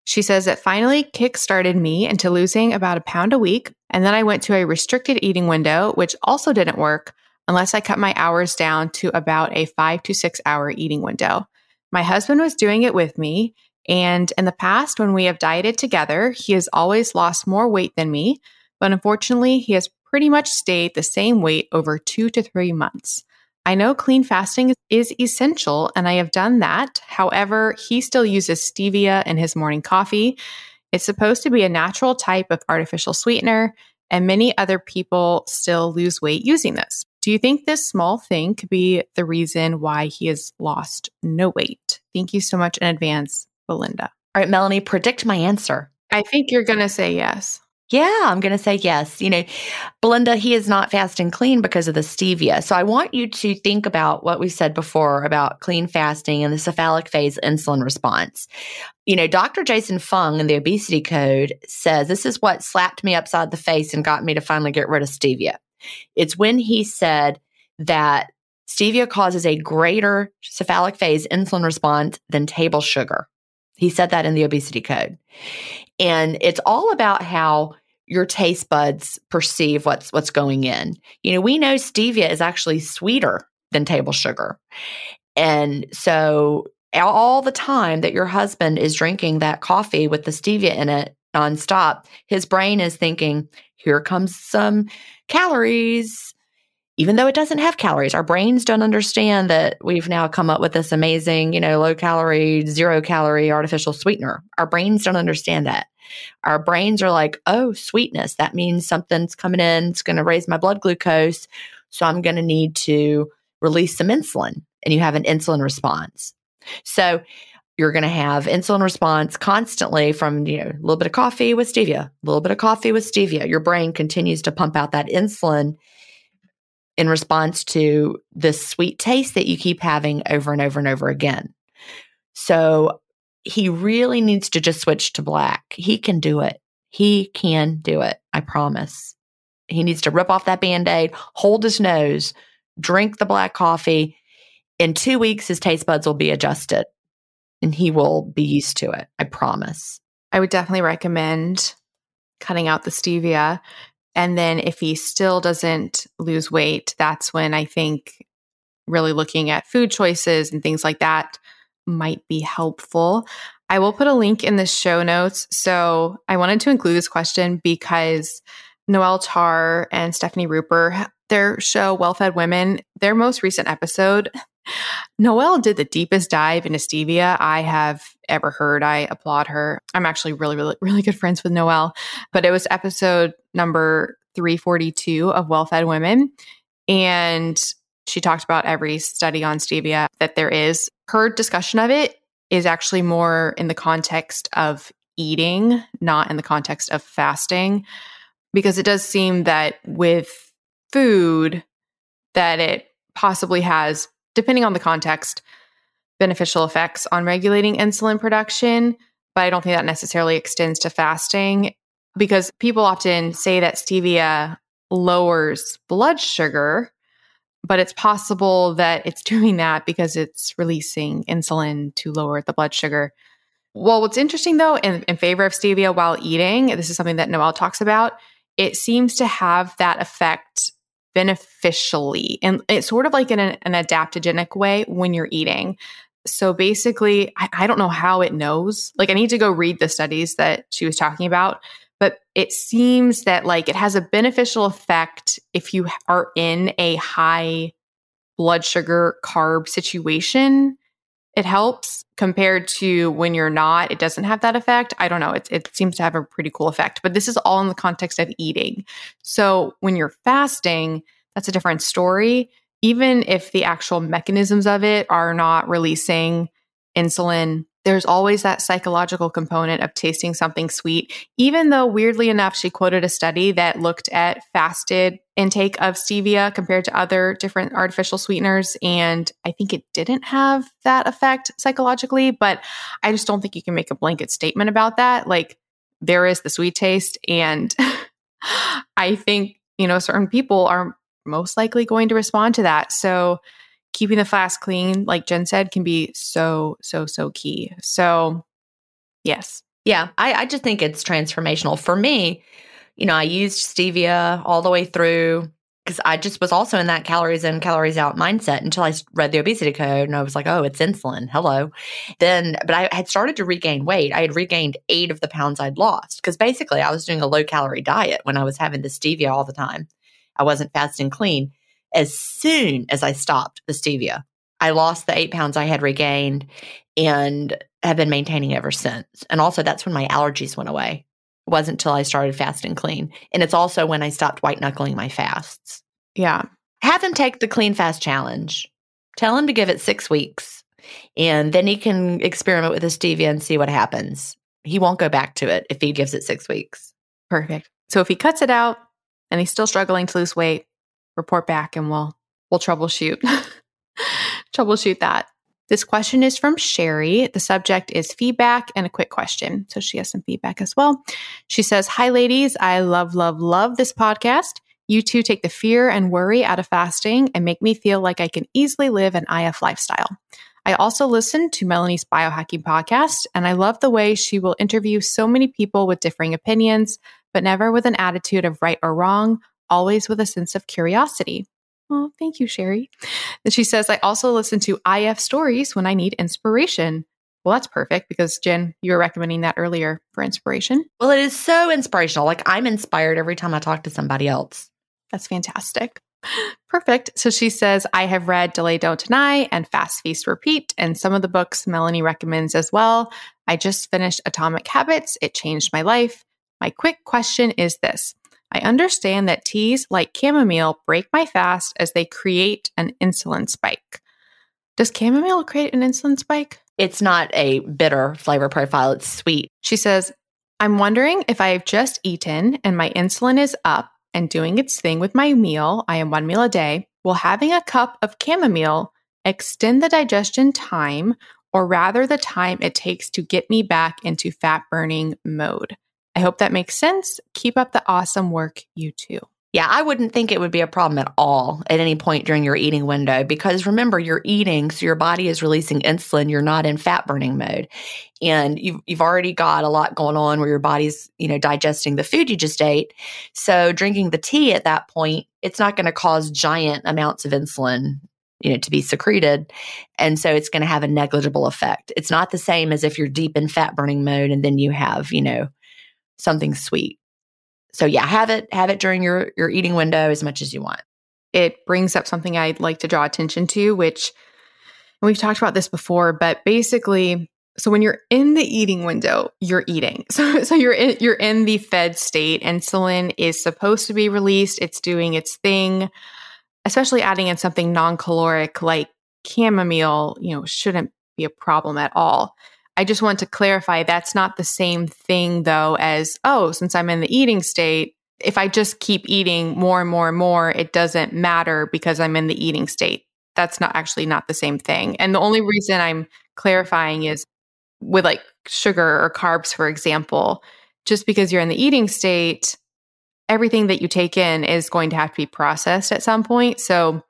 She says it finally kick-started me into losing about a pound a week. And then I went to a restricted eating window, which also didn't work unless I cut my hours down to about a five to six hour eating window. My husband was doing it with me, and in the past, when we have dieted together, he has always lost more weight than me, but unfortunately, he has pretty much stayed the same weight over two to three months. I know clean fasting is essential, and I have done that. However, he still uses stevia in his morning coffee. It's supposed to be a natural type of artificial sweetener, and many other people still lose weight using this. Do you think this small thing could be the reason why he has lost no weight? Thank you so much in advance Belinda. All right, Melanie, predict my answer. I think you're going to say yes. Yeah, I'm going to say yes. You know, Belinda, he is not fast and clean because of the stevia. So I want you to think about what we said before about clean fasting and the cephalic phase insulin response. You know, Dr. Jason Fung in the obesity code says this is what slapped me upside the face and got me to finally get rid of stevia. It's when he said that stevia causes a greater cephalic phase insulin response than table sugar. He said that in the obesity code. And it's all about how your taste buds perceive what's what's going in. You know, we know stevia is actually sweeter than table sugar. And so all the time that your husband is drinking that coffee with the stevia in it nonstop, his brain is thinking, here comes some calories. Even though it doesn't have calories. Our brains don't understand that we've now come up with this amazing, you know, low calorie, zero calorie artificial sweetener. Our brains don't understand that. Our brains are like, oh, sweetness. That means something's coming in. It's going to raise my blood glucose. So I'm going to need to release some insulin. And you have an insulin response. So you're going to have insulin response constantly from you know a little bit of coffee with stevia, a little bit of coffee with stevia. Your brain continues to pump out that insulin in response to the sweet taste that you keep having over and over and over again. So he really needs to just switch to black. He can do it. He can do it. I promise. He needs to rip off that band aid, hold his nose, drink the black coffee. In two weeks, his taste buds will be adjusted and he will be used to it. I promise. I would definitely recommend cutting out the stevia. And then if he still doesn't lose weight, that's when I think really looking at food choices and things like that might be helpful. I will put a link in the show notes. So I wanted to include this question because Noelle Tarr and Stefani Ruper, their show Well Fed Women, their most recent episode, Noelle did the deepest dive into stevia I have ever heard. I applaud her. I'm actually really, really, really good friends with Noelle, but it was episode number 342 of Well Fed Women. And she talked about every study on stevia that there is. Her discussion of it is actually more in the context of eating, not in the context of fasting, because it does seem that with food, that it possibly has depending on the context, beneficial effects on regulating insulin production. But I don't think that necessarily extends to fasting because people often say that stevia lowers blood sugar, but it's possible that it's doing that because it's releasing insulin to lower the blood sugar. Well, what's interesting though, in, in favor of stevia while eating, this is something that Noelle talks about, it seems to have that effect beneficially. And it's sort of like in an, an adaptogenic way when you're eating. So basically, I, I don't know how it knows. Like, I need to go read the studies that she was talking about, but it seems that like it has a beneficial effect if you are in a high blood sugar carb situation it helps compared to when you're not it doesn't have that effect. I don't know. It, it seems to have a pretty cool effect but this is all in the context of eating. So when you're fasting that's a different story. Even if the actual mechanisms of it are not releasing insulin there's always that psychological component of tasting something sweet, even though weirdly enough, she quoted a study that looked at fasted intake of stevia compared to other different artificial sweeteners. And I think it didn't have that effect psychologically, but I just don't think you can make a blanket statement about that. Like, there is the sweet taste. And I think, you know, certain people are most likely going to respond to that. So, keeping the flask clean, like Gin said, can be so, so, so key. So, yes. Yeah, I, I just think it's transformational. For me, you know, I used stevia all the way through because I just was also in that calories in, calories out mindset until I read the obesity code and I was like, oh, it's insulin. Hello. Then, but I had started to regain weight. I had regained eight of the pounds I'd lost because basically I was doing a low calorie diet when I was having the stevia all the time. I wasn't fasting clean as soon as I stopped the stevia. I lost the eight pounds I had regained and have been maintaining ever since. And also, that's when my allergies went away. It wasn't until I started fasting clean. And it's also when I stopped white knuckling my fasts. Yeah. Have him take the clean fast challenge. Tell him to give it six weeks. And then he can experiment with the stevia and see what happens. He won't go back to it if he gives it six weeks. Perfect. So if he cuts it out and he's still struggling to lose weight, report back and we'll we'll troubleshoot troubleshoot that. This question is from Sheri. The subject is feedback and a quick question. So she has some feedback as well. She says, Hi, ladies. I love, love, love this podcast. You two take the fear and worry out of fasting and make me feel like I can easily live an IF lifestyle. I also listen to Melanie's biohacking podcast, and I love the way she will interview so many people with differing opinions, but never with an attitude of right or wrong, always with a sense of curiosity. Oh, thank you, Sheri. And she says, I also listen to IF stories when I need inspiration. Well, that's perfect because Gin, you were recommending that earlier for inspiration. Well, it is so inspirational. Like I'm inspired every time I talk to somebody else. That's fantastic. Perfect. So she says, I have read Delay Don't Deny and Fast Feast Repeat, and some of the books Melanie recommends as well. I just finished Atomic Habits. It changed my life. My quick question is this I understand that teas like chamomile break my fast as they create an insulin spike. Does chamomile create an insulin spike? It's not a bitter flavor profile, it's sweet. She says, I'm wondering if I've just eaten and my insulin is up and doing its thing with my meal. I am one meal a day. Will having a cup of chamomile extend the digestion time or rather the time it takes to get me back into fat burning mode? I hope that makes sense. Keep up the awesome work, you too. Yeah, I wouldn't think it would be a problem at all at any point during your eating window because remember, you're eating, so your body is releasing insulin. You're not in fat burning mode. And you've, you've already got a lot going on where your body's, you know, digesting the food you just ate. So drinking the tea at that point, it's not going to cause giant amounts of insulin you know to be secreted and so it's going to have a negligible effect it's not the same as if you're deep in fat burning mode and then you have you know something sweet so yeah, have it have it during your your eating window as much as you want. It brings up something I'd like to draw attention to, which we've talked about this before, but basically, so when you're in the eating window, you're eating. So so you're in, you're in the fed state. Insulin is supposed to be released. It's doing its thing. Especially adding in something non-caloric like chamomile, you know, shouldn't be a problem at all. I just want to clarify that's not the same thing, though, as, oh, since I'm in the eating state, if I just keep eating more and more and more, it doesn't matter because I'm in the eating state. That's not actually not the same thing. And the only reason I'm clarifying is with like sugar or carbs, for example, just because you're in the eating state, everything that you take in is going to have to be processed at some point. So,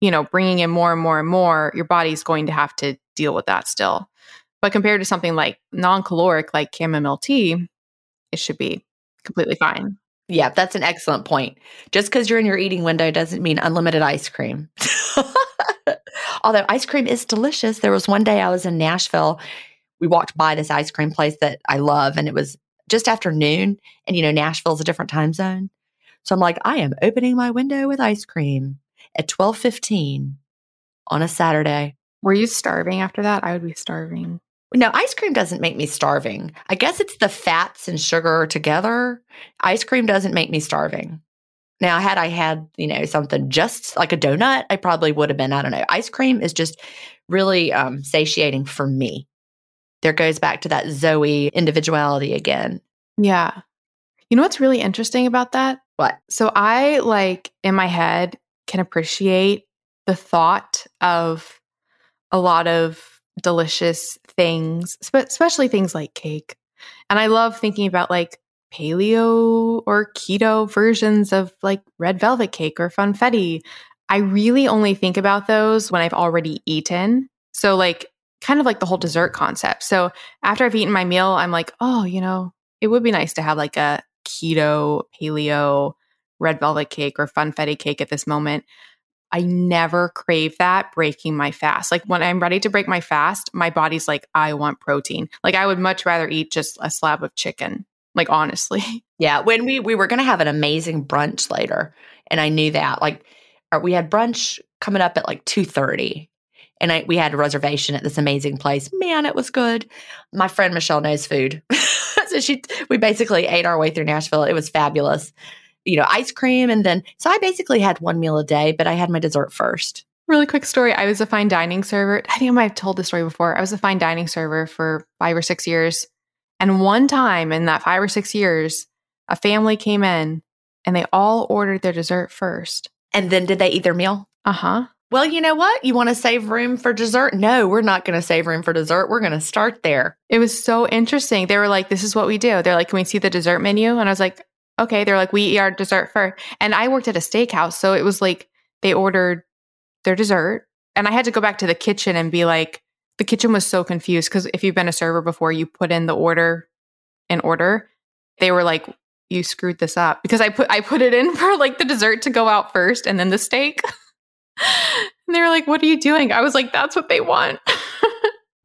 you know, bringing in more and more and more, your body's going to have to deal with that still. But compared to something like non caloric, like chamomile tea, it should be completely fine. Yeah, that's an excellent point. Just because you're in your eating window doesn't mean unlimited ice cream. Although ice cream is delicious. There was one day I was in Nashville. We walked by this ice cream place that I love, and it was just after noon. And, you know, Nashville's a different time zone. So I'm like, I am opening my window with ice cream at 1215 on a Saturday. Were you starving after that? I would be starving. No, ice cream doesn't make me starving. I guess it's the fats and sugar together. Ice cream doesn't make me starving. Now, had I had, you know, something just like a donut, I probably would have been. I don't know. Ice cream is just really um, satiating for me. There goes back to that Zoe individuality again. Yeah. You know what's really interesting about that? What? So I like in my head can appreciate the thought of a lot of delicious things, especially things like cake. And I love thinking about like paleo or keto versions of like red velvet cake or funfetti. I really only think about those when I've already eaten. So, like, kind of like the whole dessert concept. So, after I've eaten my meal, I'm like, oh, you know, it would be nice to have like a keto, paleo, red velvet cake or funfetti cake at this moment. I never crave that breaking my fast. Like when I'm ready to break my fast, my body's like, I want protein. Like I would much rather eat just a slab of chicken. Like honestly. Yeah. When we we were gonna have an amazing brunch later, and I knew that. Like uh, we had brunch coming up at like two thirty. And I, we had a reservation at this amazing place. Man, it was good. My friend Michelle knows food. so she we basically ate our way through Nashville. It was fabulous you know, ice cream. And then, so I basically had one meal a day, but I had my dessert first. Really quick story. I was a fine dining server. I think I might have told this story before. I was a fine dining server for five or six years. And one time in that five or six years, a family came in and they all ordered their dessert first. And then did they eat their meal? Uh huh. Well, you know what? You want to save room for dessert? No, we're not going to save room for dessert. We're going to start there. It was so interesting. They were like, this is what we do. They're like, can we see the dessert menu? And I was like, okay, they're like, we eat our dessert first. And I worked at a steakhouse. So it was like they ordered their dessert. And I had to go back to the kitchen and be like, the kitchen was so confused because if you've been a server before, you put in the order in order. They were like, you screwed this up because I put I put it in for like the dessert to go out first and then the steak. and they were like, what are you doing? I was like, that's what they want.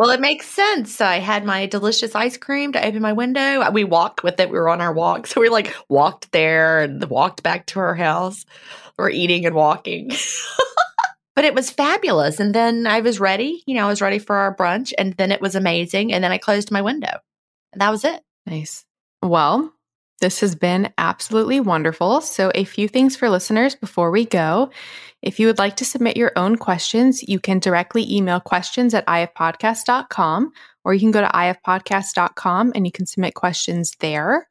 Well, it makes sense. I had my delicious ice cream to open my window. We walked with it. We were on our walk. So we like walked there and walked back to our house. We're eating and walking. but it was fabulous. And then I was ready. You know, I was ready for our brunch and then it was amazing. And then I closed my window and that was it. Nice. Well, this has been absolutely wonderful. So, a few things for listeners before we go. If you would like to submit your own questions, you can directly email questions at ifpodcast.com or you can go to ifpodcast.com and you can submit questions there.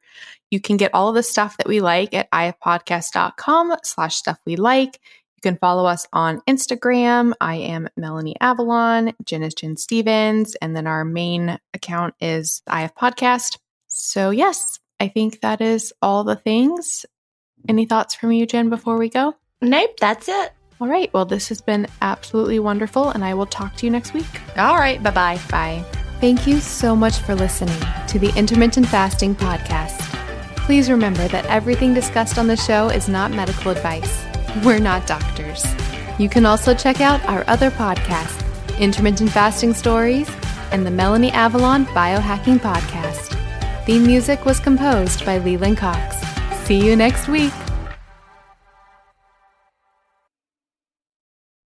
You can get all of the stuff that we like at ifpodcast.com slash stuff we like. You can follow us on Instagram. I am Melanie Avalon. Gin is Gin Stephens. And then our main account is IF Podcast. So, yes, I think that is all the things. Any thoughts from you, Gin, before we go? Nope, that's it. All right. Well, this has been absolutely wonderful, and I will talk to you next week. All right. Bye bye. Bye. Thank you so much for listening to the Intermittent Fasting Podcast. Please remember that everything discussed on the show is not medical advice. We're not doctors. You can also check out our other podcasts, Intermittent Fasting Stories and the Melanie Avalon Biohacking Podcast. Theme music was composed by Leland Cox. See you next week.